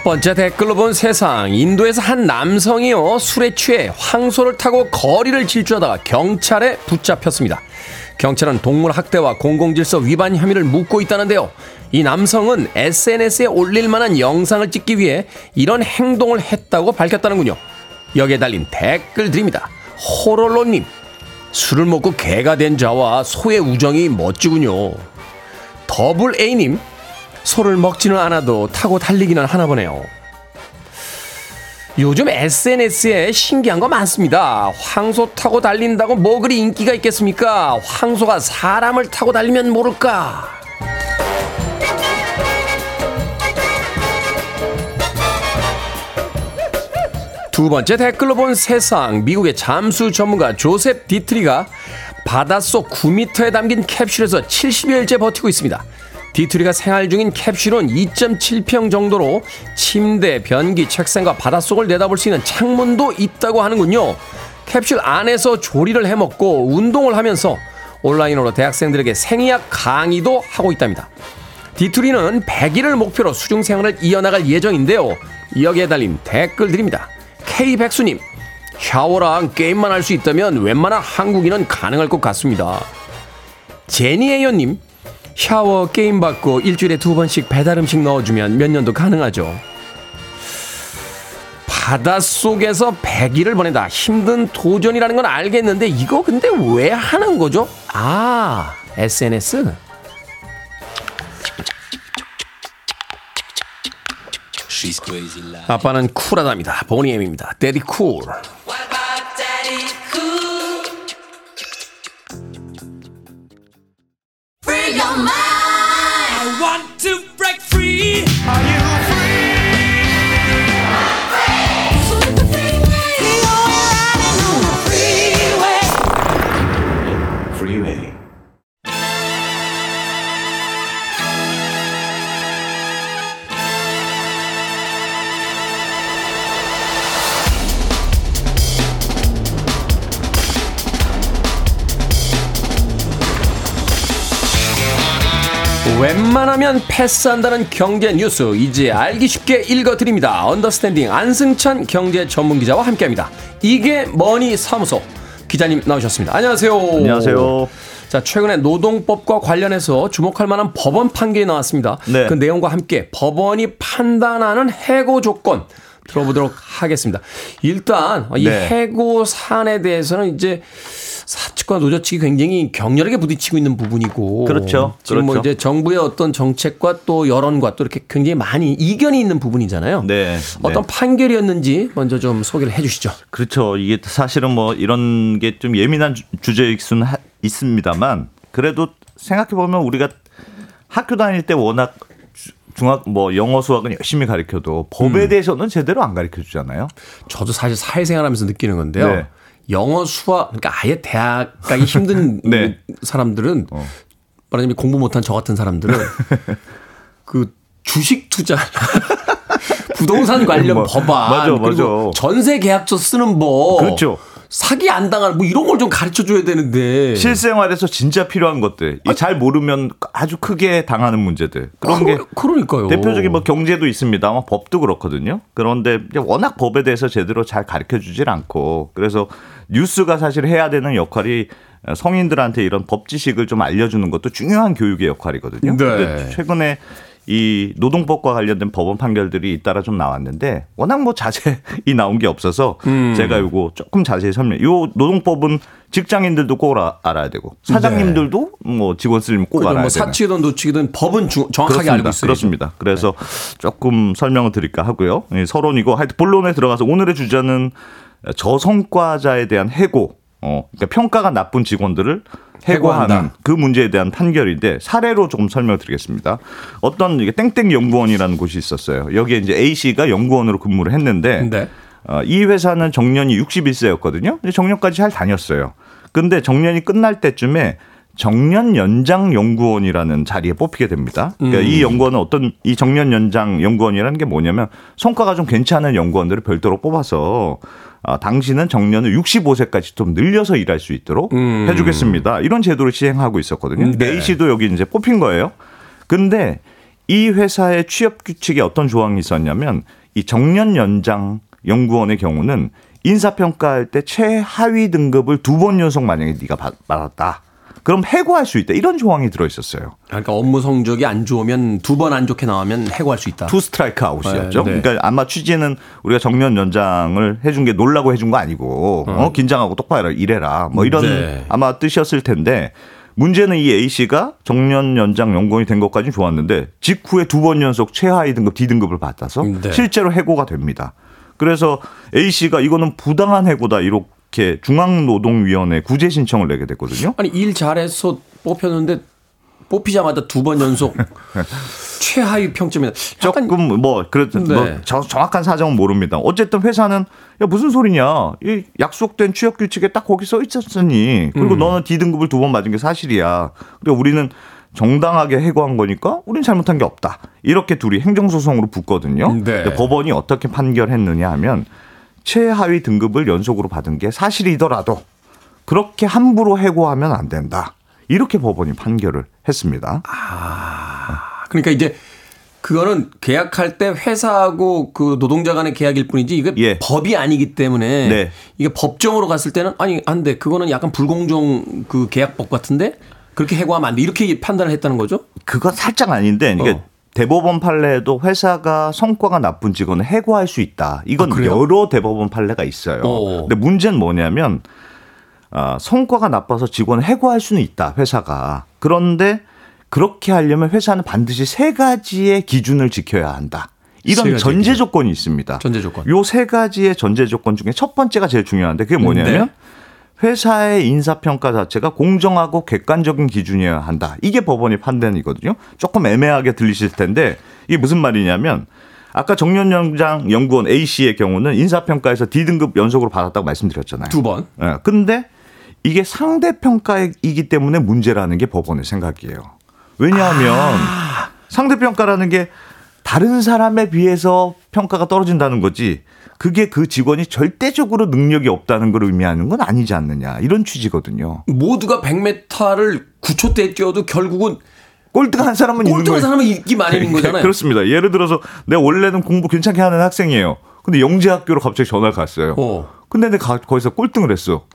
첫 번째 댓글로 본 세상. 인도에서 한 남성이요. 술에 취해 황소를 타고 거리를 질주하다가 경찰에 붙잡혔습니다. 경찰은 동물 학대와 공공질서 위반 혐의를 묻고 있다는데요. 이 남성은 SNS에 올릴 만한 영상을 찍기 위해 이런 행동을 했다고 밝혔다는군요. 여기에 달린 댓글 드립니다. 호롤로님. 술을 먹고 개가 된 자와 소의 우정이 멋지군요. 더블 A님, 소를 먹지는 않아도 타고 달리기는 하나 보네요. 요즘 SNS에 신기한 거 많습니다. 황소 타고 달린다고 뭐 그리 인기가 있겠습니까? 황소가 사람을 타고 달리면 모를까? 두 번째 댓글로 본 세상 미국의 잠수 전문가 조셉 디트리가 바닷속 9m에 담긴 캡슐에서 70여일째 버티고 있습니다. 디트리가 생활 중인 캡슐은 2.7평 정도로 침대, 변기, 책상과 바닷속을 내다볼 수 있는 창문도 있다고 하는군요. 캡슐 안에서 조리를 해 먹고 운동을 하면서 온라인으로 대학생들에게 생리학 강의도 하고 있답니다. 디투리는 100일을 목표로 수중 생활을 이어나갈 예정인데요. 여기에 달린 댓글 드립니다. K백수님, 샤워랑 게임만 할 수 있다면 웬만한 한국인은 가능할 것 같습니다. 제니에이어님, 샤워, 게임 받고 일주일에 두 번씩 배달 음식 넣어주면 몇 년도 가능하죠. 바닷속에서 100일을 보낸다. 힘든 도전이라는 건 알겠는데 이거 근데 왜 하는 거죠? 아, SNS? 아빠는 쿨하답니다. 보니엠입니다. 데디 쿨. Free your mind. want to break free. 웬만하면 패스한다는 경제 뉴스 이제 알기 쉽게 읽어드립니다. 언더스탠딩 안승찬 경제 전문 기자와 함께합니다. 이게 머니 사무소 기자님 나오셨습니다. 안녕하세요. 안녕하세요. 자 최근에 노동법과 관련해서 주목할 만한 법원 판결이 나왔습니다. 네. 그 내용과 함께 법원이 판단하는 해고 조건 들어보도록 하겠습니다. 일단 이 네. 해고 사안에 대해서는 이제 사측과 노조 측이 굉장히 격렬하게 부딪히고 있는 부분이고 그렇죠. 지금 뭐 그렇죠. 이제 정부의 어떤 정책과 또 여론과 또 이렇게 굉장히 많이 이견이 있는 부분이잖아요. 네. 어떤 네. 판결이었는지 먼저 좀 소개를 해 주시죠. 그렇죠. 이게 사실은 뭐 이런 게 좀 예민한 주- 주제일 수는 하- 있습니다만 그래도 생각해 보면 우리가 학교 다닐 때 워낙 주- 중학 뭐 영어 수학은 열심히 가르쳐도 법에 음. 대해서는 제대로 안 가르쳐 주잖아요. 저도 사실 사회생활하면서 느끼는 건데요. 네. 영어 수학 그러니까 아예 대학 가기 힘든 (laughs) 네. 사람들은 어. 말하자면 공부 못한 저 같은 사람들은 (laughs) 그 주식 투자 (laughs) 부동산 관련 뭐, 법안 맞아, 그리고 맞아. 전세 계약서 쓰는 법 그렇죠. 사기 안 당하는 뭐 이런 걸 좀 가르쳐 줘야 되는데 실생활에서 진짜 필요한 것들. 이잘 모르면 아주 크게 당하는 문제들. 그런 게 그러, 그러니까요. 대표적인 뭐 경제도 있습니다 만 법도 그렇거든요. 그런데 워낙 법에 대해서 제대로 잘 가르쳐 주질 않고 그래서 뉴스가 사실 해야 되는 역할이 성인들한테 이런 법 지식을 좀 알려주는 것도 중요한 교육의 역할이거든요. 네. 근데 최근에 이 노동법과 관련된 법원 판결들이 잇따라 좀 나왔는데 워낙 뭐 자세히 (laughs) 나온 게 없어서 음. 제가 이거 조금 자세히 설명. 요 노동법은 직장인들도 꼭 알아- 알아야 되고 사장님들도 뭐 직원 쓰려면 꼭 그죠, 알아야 뭐 되는. 사측이든 노측이든 법은 주- 정확하게 그렇습니다. 알고 있어요. 그렇습니다. 그래서 조금 설명을 드릴까 하고요. 예, 서론이고 하여튼 본론에 들어가서 오늘의 주제는 저성과자에 대한 해고, 어, 그러니까 평가가 나쁜 직원들을 해고하는 해고한다. 그 문제에 대한 판결인데 사례로 조금 설명을 드리겠습니다. 어떤 이게 땡땡 연구원이라는 곳이 있었어요. 여기에 이제 A 씨가 연구원으로 근무를 했는데 네. 어, 이 회사는 정년이 61세였거든요. 정년까지 잘 다녔어요. 근데 정년이 끝날 때쯤에 정년 연장 연구원이라는 자리에 뽑히게 됩니다. 그러니까 이 연구원은 어떤 이 정년 연장 연구원이라는 게 뭐냐면 성과가 좀 괜찮은 연구원들을 별도로 뽑아서 아, 당신은 정년을 65세까지 좀 늘려서 일할 수 있도록 해주겠습니다. 이런 제도를 시행하고 있었거든요. 네. A 씨도 여기 이제 뽑힌 거예요. 근데 이 회사의 취업 규칙에 어떤 조항이 있었냐면 이 정년 연장 연구원의 경우는 인사평가할 때 최하위 등급을 두 번 연속 만약에 네가 받- 받았다. 그럼 해고할 수 있다. 이런 조항이 들어 있었어요. 그러니까 업무 성적이 안 좋으면 두 번 안 좋게 나오면 해고할 수 있다. 투 스트라이크 아웃이었죠. 네, 네. 그러니까 아마 취지는 우리가 정년 연장을 해준 게 놀라고 해준 거 아니고 어, 긴장하고 똑바로 일해라 뭐 이런 네. 아마 뜻이었을 텐데 문제는 이 A 씨가 정년 연장 연공이 된 것까지는 좋았는데 직후에 두 번 연속 최하위 등급 D 등급을 받아서 네. 실제로 해고가 됩니다. 그래서 A 씨가 이거는 부당한 해고다 이렇게 중앙노동위원회 구제 신청을 내게 됐거든요. 아니 일 잘해서 뽑혔는데 뽑히자마자 두 번 연속 (laughs) 최하위 평점이다. 조금 뭐 그래도 네. 뭐 저- 정확한 사정은 모릅니다. 어쨌든 회사는 야 무슨 소리냐? 이 약속된 취업 규칙에 딱 거기 써 있었으니 음. 그리고 너는 D 등급을 두 번 맞은 게 사실이야. 그리고 우리는 정당하게 해고한 거니까 우린 잘못한 게 없다. 이렇게 둘이 행정소송으로 붙거든요. 네. 근데 법원이 어떻게 판결했느냐 하면 최하위 등급을 연속으로 받은 게 사실이더라도 그렇게 함부로 해고하면 안 된다. 이렇게 법원이 판결을 했습니다. 그러니까 이제 그거는 계약할 때 회사하고 그 노동자 간의 계약일 뿐이지 이게 예. 법이 아니기 때문에 네. 이게 법정으로 갔을 때는 아니 안 돼. 그거는 약간 불공정 그 계약법 같은데 그렇게 해고하면 안 돼. 이렇게 판단을 했다는 거죠? 그건 살짝 아닌데 이게 어. 대법원 판례에도 회사가 성과가 나쁜 직원을 해고할 수 있다. 이건 아? 여러 대법원 판례가 있어요. 어. 근데 문제는 뭐냐면 아, 성과가 나빠서 직원을 해고할 수는 있다. 회사가. 그런데 그렇게 하려면 회사는 반드시 세 가지의 기준을 지켜야 한다. 세 이런 전제. 조건이 있습니다. 전제 조건. 요 세 가지의 전제 조건 중에 첫 번째가 제일 중요한데 그게 뭐냐면 네. 회사의 인사평가 자체가 공정하고 객관적인 기준이어야 한다. 이게 법원의 판단이거든요. 조금 애매하게 들리실 텐데 이게 무슨 말이냐면 아까 정년연장 연구원 A 씨의 경우는 인사평가에서 D등급 연속으로 받았다고 말씀드렸잖아요. 두 번. 예, 근데 이게 상대평가이기 때문에 문제라는 게 법원의 생각이에요. 왜냐하면 상대평가라는 게 다른 사람에 비해서 평가가 떨어진다는 거지 그게 그 직원이 절대적으로 능력이 없다는 걸 의미하는 건 아니지 않느냐 이런 취지거든요. 모두가 100m를 9초 때 뛰어도 결국은 꼴등 한 사람은 있는 꼴등한 거예요. 사람은 있기 마련인 거잖아요. 그렇습니다. 예를 들어서 내가 원래는 공부 괜찮게 하는 학생이에요. 근데 영재학교로 갑자기 전화를 갔어요. 어. 근데 내가 거기서 꼴등을 했어.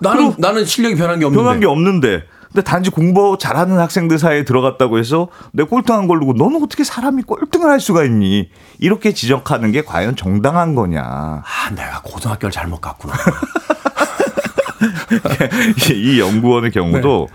나는 나는 실력이 변한 게 없는데. 변한 게 없는데. 근데 단지 공부 잘하는 학생들 사이에 들어갔다고 해서 내가 꼴등한 걸로 너는 어떻게 사람이 꼴등을 할 수가 있니? 이렇게 지적하는 게 과연 정당한 거냐. 아, 내가 고등학교를 잘못 갔구나. (laughs) 이 연구원의 경우도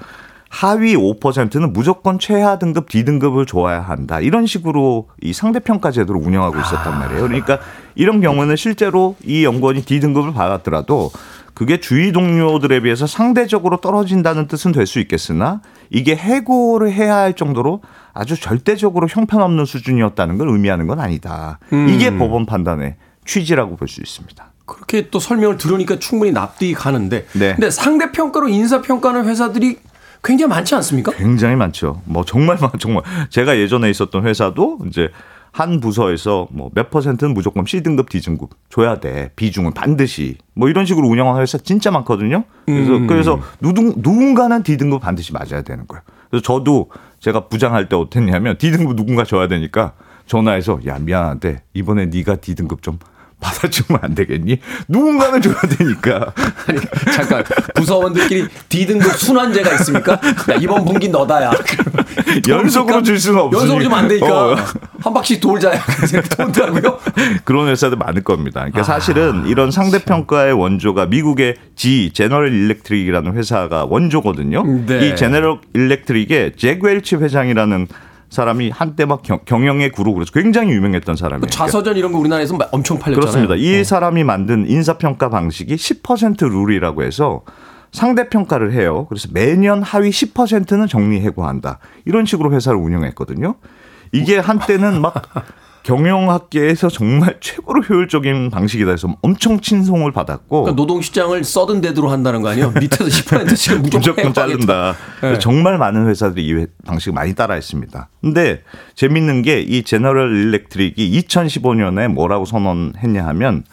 하위 5%는 무조건 최하 등급 D등급을 줘야 한다. 이런 식으로 이 상대평가 제도를 운영하고 있었단 말이에요. 그러니까 이런 경우는 실제로 이 연구원이 D등급을 받았더라도 그게 주위 동료들에 비해서 상대적으로 떨어진다는 뜻은 될 수 있겠으나 이게 해고를 해야 할 정도로 아주 절대적으로 형편없는 수준이었다는 걸 의미하는 건 아니다. 이게 법원 판단의 취지라고 볼 수 있습니다. 그렇게 또 설명을 들으니까 충분히 납득이 가는데. 네. 근데 상대 평가로 인사 평가하는 회사들이 굉장히 많지 않습니까? 굉장히 많죠. 뭐 정말 많 (laughs) 정말 제가 예전에 있었던 회사도 이제 한 부서에서 뭐 몇 퍼센트는 무조건 C 등급, D 등급 줘야 돼. 비중은 반드시. 뭐 이런 식으로 운영하는 회사 진짜 많거든요. 그래서 그래서 누군 누군가는 D 등급 반드시 맞아야 되는 거예요. 그래서 저도 제가 부장할 때 어땠냐면 D 등급 누군가 줘야 되니까 전화해서 야 미안한데 이번에 네가 D 등급 좀 받아주면 안 되겠니? 누군가는 줘야 되니까. 아니, 잠깐. 부서원들끼리 D등급 순환제가 있습니까? 야, 이번 분기 너다야. (laughs) 연속으로 줄 수는 없으니. 연속으로 주면 안 되니까. 어. 한 바퀴 돌자야. (laughs) 돈다고요? 그런 회사들 많을 겁니다. 아, 그러니까 사실은 이런 상대평가의 원조가 미국의 G 제너럴 일렉트릭이라는 회사가 원조거든요. 네. 이 제너럴 일렉트릭의 잭 웰치 회장이라는 사람이 한때 막 경, 경영의 구루 그래서 굉장히 유명했던 사람이에요. 자서전 이런 거 우리나라에서 엄청 팔렸잖아요. 그렇습니다. 이 어. 사람이 만든 인사평가 방식이 10% 룰이라고 해서 상대평가를 해요. 그래서 매년 하위 10%는 정리해고한다. 이런 식으로 회사를 운영했거든요. 이게 한때는 막 경영학계에서 정말 (laughs) 최고로 효율적인 방식이다 해서 엄청 친송을 받았고 그러니까 노동시장을 써든 데드로 한다는 거 아니에요? (laughs) 밑에서 10%씩 무조건, 무조건. 자른다. 네. 정말 많은 회사들이 이 회- 방식을 많이 따라했습니다. 근데 재밌는 게 이 제너럴 일렉트릭이 2015년에 뭐라고 선언했냐 하면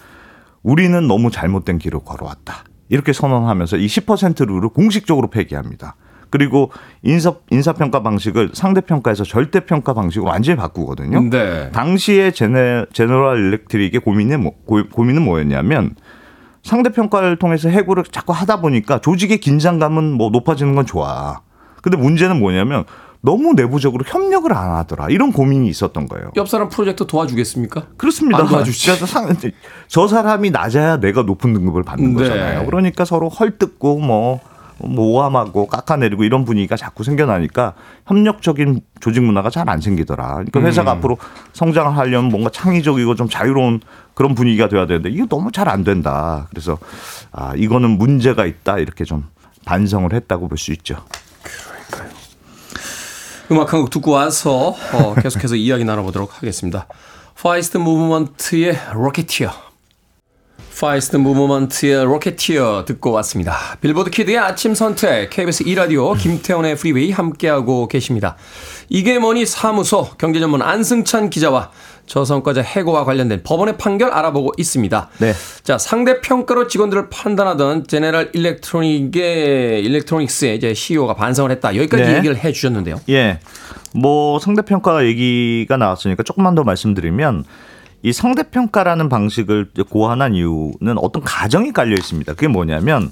우리는 너무 잘못된 길을 걸어왔다. 이렇게 선언하면서 이 10% 룰을 공식적으로 폐기합니다. 그리고 인사 인사평가 방식을 상대평가에서 절대평가 방식으로 완전히 바꾸거든요. 네. 당시에 제네, 제너럴 일렉트릭의 고민은, 뭐, 고, 고민은 뭐였냐면 상대 평가를 통해서 해고를 자꾸 하다 보니까 조직의 긴장감은 뭐 높아지는 건 좋아. 근데 문제는 뭐냐면 너무 내부적으로 협력을 안 하더라. 이런 고민이 있었던 거예요. 옆 사람 프로젝트 도와주겠습니까? 그렇습니다. 그래서 상- 저 사람이 낮아야 내가 높은 등급을 받는 네. 거잖아요. 그러니까 서로 헐뜯고 뭐 모함하고 깎아내리고 이런 분위기가 자꾸 생겨나니까 협력적인 조직 문화가 잘 안 생기더라. 그러니까 회사가 음. 앞으로 성장을 하려면 뭔가 창의적이고 좀 자유로운 그런 분위기가 돼야 되는데 이거 너무 잘 안 된다. 그래서 아 이거는 문제가 있다 이렇게 좀 반성을 했다고 볼 수 있죠. 음악 한 곡 듣고 와서 어, 계속해서 (laughs) 이야기 나눠보도록 하겠습니다. 파이스트 무브먼트의 로켓티어. 파이스트 무브먼트의 로켓티어 듣고 왔습니다. 빌보드 키드의 아침 선택 KBS 2라디오 김태훈의 프리웨이 함께하고 계십니다. 이게 뭐니 사무소 경제전문 안승찬 기자와 저성과자 해고와 관련된 법원의 판결 알아보고 있습니다. 네. 자, 상대 평가로 직원들을 판단하던 제네럴 일렉트로닉의 일렉트로닉스의 이제 CEO가 반성을 했다. 여기까지 네. 얘기를 해 주셨는데요. 예. 뭐 상대평가 얘기가 나왔으니까 조금만 더 말씀드리면 이 상대평가라는 방식을 고안한 이유는 어떤 가정이 깔려 있습니다. 그게 뭐냐면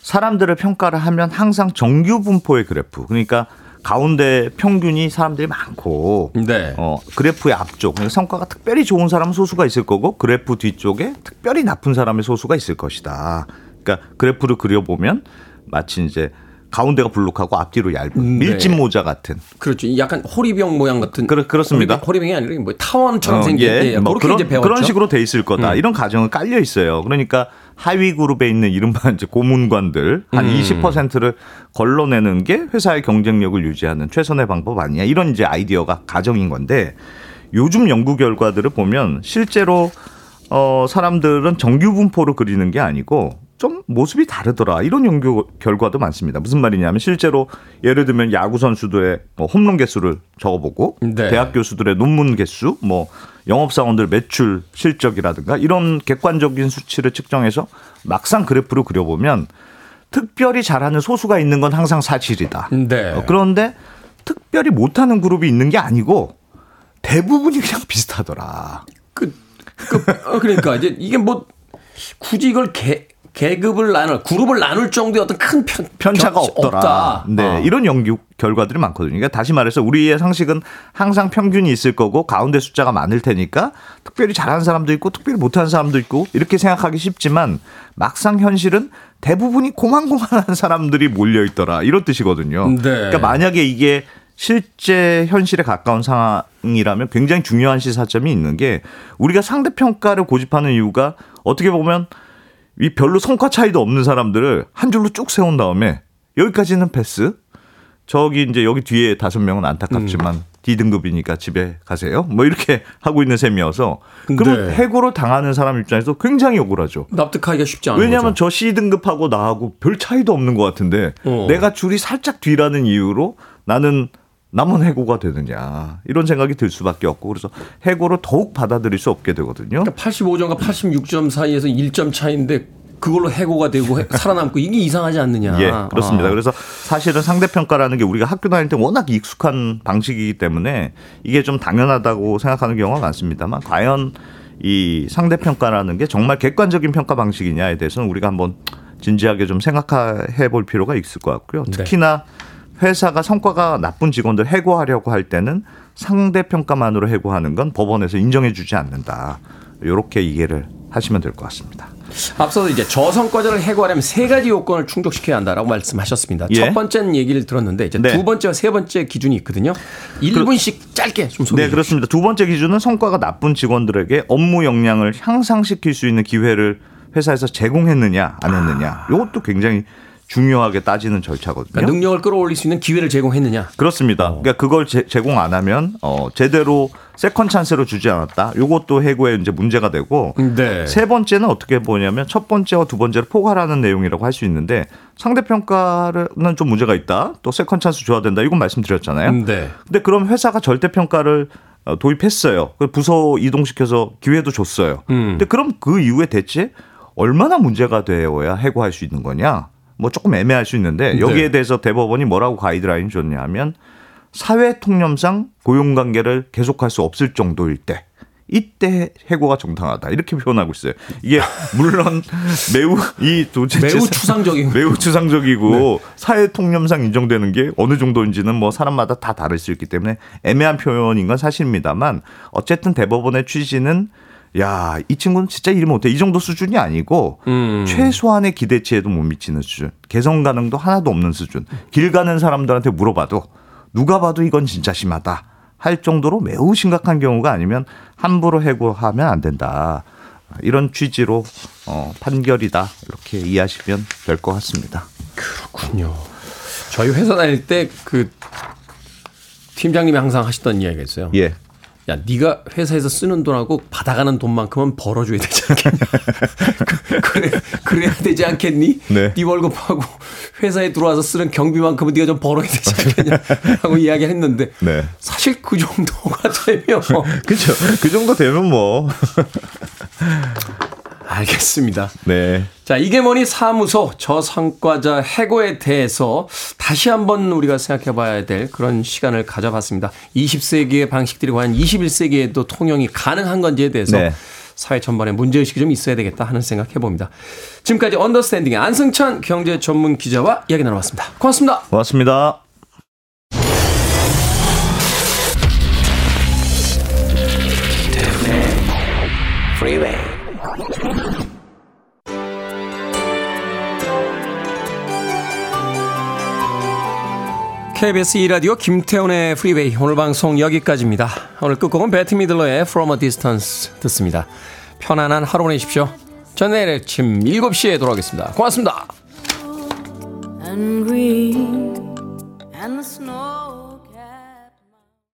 사람들을 평가를 하면 항상 정규 분포의 그래프. 그러니까 가운데 평균이 사람들이 많고 네. 어, 그래프의 앞쪽 그러니까 성과가 특별히 좋은 사람은 소수가 있을 거고 그래프 뒤쪽에 특별히 나쁜 사람의 소수가 있을 것이다. 그러니까 그래프를 그려보면 마치 이제 가운데가 불룩하고 앞뒤로 얇은 음, 네. 밀짚 모자 같은 그렇죠. 약간 호리병 모양 같은. 그렇- 그렇습니다. 호리병이 아니라 뭐 타원처럼 어, 생긴. 예, 예, 뭐 그렇게 그런. 그런 식으로 돼 있을 거다. 음. 이런 가정은 깔려 있어요. 그러니까 하위 그룹에 있는 이른바 이제 고문관들 한 음. 20%를 걸러내는 게 회사의 경쟁력을 유지하는 최선의 방법 아니냐. 이런 이제 아이디어가 가정인 건데 요즘 연구 결과들을 보면 실제로 어 사람들은 정규 분포로 그리는 게 아니고 좀 모습이 다르더라. 이런 연구 결과도 많습니다. 무슨 말이냐면 실제로 예를 들면 야구 선수들의 뭐 홈런 개수를 적어보고 네. 대학 교수들의 논문 개수, 뭐 영업 사원들 매출 실적이라든가 이런 객관적인 수치를 측정해서 막상 그래프를 그려보면 특별히 잘하는 소수가 있는 건 항상 사실이다. 네. 어, 그런데 특별히 못하는 그룹이 있는 게 아니고 대부분이 그냥 비슷하더라. 그, 그, 어, 그러니까 이제 이게 뭐 굳이 이걸 계, 계급을 나눌, 그룹을 나눌 정도의 어떤 큰 편, 편차가 없더라. 없다. 네, 어. 이런 연구 결과들이 많거든요. 그러니까 다시 말해서 우리의 상식은 항상 평균이 있을 거고 가운데 숫자가 많을 테니까 특별히 잘하는 사람도 있고 특별히 못하는 사람도 있고 이렇게 생각하기 쉽지만 막상 현실은 대부분이 고만고만한 (laughs) 사람들이 몰려 있더라. 이런 뜻이거든요. 네. 그러니까 만약에 이게 실제 현실에 가까운 상황이라면 굉장히 중요한 시사점이 있는 게 우리가 상대 평가를 고집하는 이유가 어떻게 보면 이 별로 성과 차이도 없는 사람들을 한 줄로 쭉 세운 다음에 여기까지는 패스. 저기 이제 여기 뒤에 다섯 명은 안타깝지만 음. D등급이니까 집에 가세요. 뭐 이렇게 (laughs) 하고 있는 셈이어서 그럼 네. 해고를 당하는 사람 입장에서 굉장히 억울하죠. 납득하기가 쉽지 않아요. 왜냐하면 저 C등급하고 나하고 별 차이도 없는 것 같은데 어. 내가 줄이 살짝 뒤라는 이유로 나는 남은 해고가 되느냐 이런 생각이 들 수밖에 없고 그래서 해고를 더욱 받아들일 수 없게 되거든요. 85점과 86점 사이에서 1점 차인데 그걸로 해고가 되고 해- 살아남고 이게 이상하지 않느냐. 예, 그렇습니다. 아. 그래서 사실은 상대평가라는 게 우리가 학교 다닐 때 워낙 익숙한 방식이기 때문에 이게 좀 당연하다고 생각하는 경우가 많습니다만 과연 이 상대평가라는 게 정말 객관적인 평가 방식이냐에 대해서는 우리가 한번 진지하게 좀 생각해 볼 필요가 있을 것 같고요. 네. 특히나 회사가 성과가 나쁜 직원들 해고하려고 할 때는 상대평가만으로 해고하는 건 법원에서 인정해 주지 않는다. 이렇게 이해를 하시면 될 것 같습니다. 앞서서 이제 저성과자를 해고하려면 세 가지 요건을 충족시켜야 한다라고 말씀하셨습니다. 예. 첫 번째는 얘기를 들었는데 이제 네. 두 번째와 세 번째 기준이 있거든요. 1분씩 짧게 좀 소개해 네, 주시죠. 그렇습니다. 두 번째 기준은 성과가 나쁜 직원들에게 업무 역량을 향상시킬 수 있는 기회를 회사에서 제공했느냐, 안 했느냐. 이것도 굉장히 중요하게 따지는 절차거든요. 그러니까 능력을 끌어올릴 수 있는 기회를 제공했느냐. 그렇습니다. 그러니까 그걸 제공 안 하면 어 제대로 second chance로 주지 않았다. 요것도 해고에 이제 문제가 되고 네. 세 번째는 어떻게 보냐면 첫 번째와 두 번째를 포괄하는 내용이라고 할 수 있는데 상대 평가는 좀 문제가 있다. 또 second chance 줘야 된다. 이건 말씀드렸잖아요. 네. 근데 그럼 회사가 절대 평가를 어, 도입했어요. 그 부서 이동시켜서 기회도 줬어요. 음. 근데 그럼 그 이후에 대체 얼마나 문제가 되어야 해고할 수 있는 거냐? 뭐 조금 애매할 수 있는데 여기에 네. 대해서 대법원이 뭐라고 가이드라인 줬냐 하면 사회 통념상 고용 관계를 계속할 수 없을 정도일 때 이때 해고가 정당하다 이렇게 표현하고 있어요. 이게 (laughs) 물론 매우 이 도대체 매우 추상적인 (laughs) 매우 추상적이고 네. 사회 통념상 인정되는 게 어느 정도인지는 뭐 사람마다 다 다를 수 있기 때문에 애매한 표현인 건 사실입니다만 어쨌든 대법원의 취지는 야, 이 친구는 진짜 일 못해. 이 정도 수준이 아니고, 음. 최소한의 기대치에도 못 미치는 수준. 개선 가능도 하나도 없는 수준. 길 가는 사람들한테 물어봐도, 누가 봐도 이건 진짜 심하다. 할 정도로 매우 심각한 경우가 아니면 함부로 해고하면 안 된다. 이런 취지로 어, 판결이다. 이렇게 이해하시면 될 것 같습니다. 그렇군요. 저희 회사 다닐 때 그 팀장님이 항상 하시던 이야기가 있어요. 예. 야, 네가 회사에서 쓰는 돈하고 받아가는 돈만큼은 벌어줘야 되지 않겠냐? (laughs) 그- 그래, 그래야 되지 않겠니? 네. 월급하고 회사에 들어와서 쓰는 경비만큼은 네가 좀 벌어야 되지 않겠냐?라고 이야기를 했는데 네. 사실 그 정도가 되면 그죠. 그 정도 되면 뭐. 알겠습니다. 네. 자, 이게 뭐니 사무소 저성과자 해고에 대해서 다시 한번 우리가 생각해 봐야 될 그런 시간을 가져봤습니다. 20세기의 방식들이 과연 21세기에도 통용이 가능한 건지에 대해서 네. 사회 전반에 문제의식이 좀 있어야 되겠다 하는 생각 해봅니다. 지금까지 언더스탠딩의 안승찬 경제 전문 기자와 이야기 나눠봤습니다. 고맙습니다. 고맙습니다. KBS 2라디오 김태훈의 프리웨이 오늘 방송 여기까지입니다. 오늘 끝곡은 베트 미들러의 From a Distance 듣습니다. 편안한 하루 보내십시오. 전 내일 아침 7시에 돌아오겠습니다. 고맙습니다.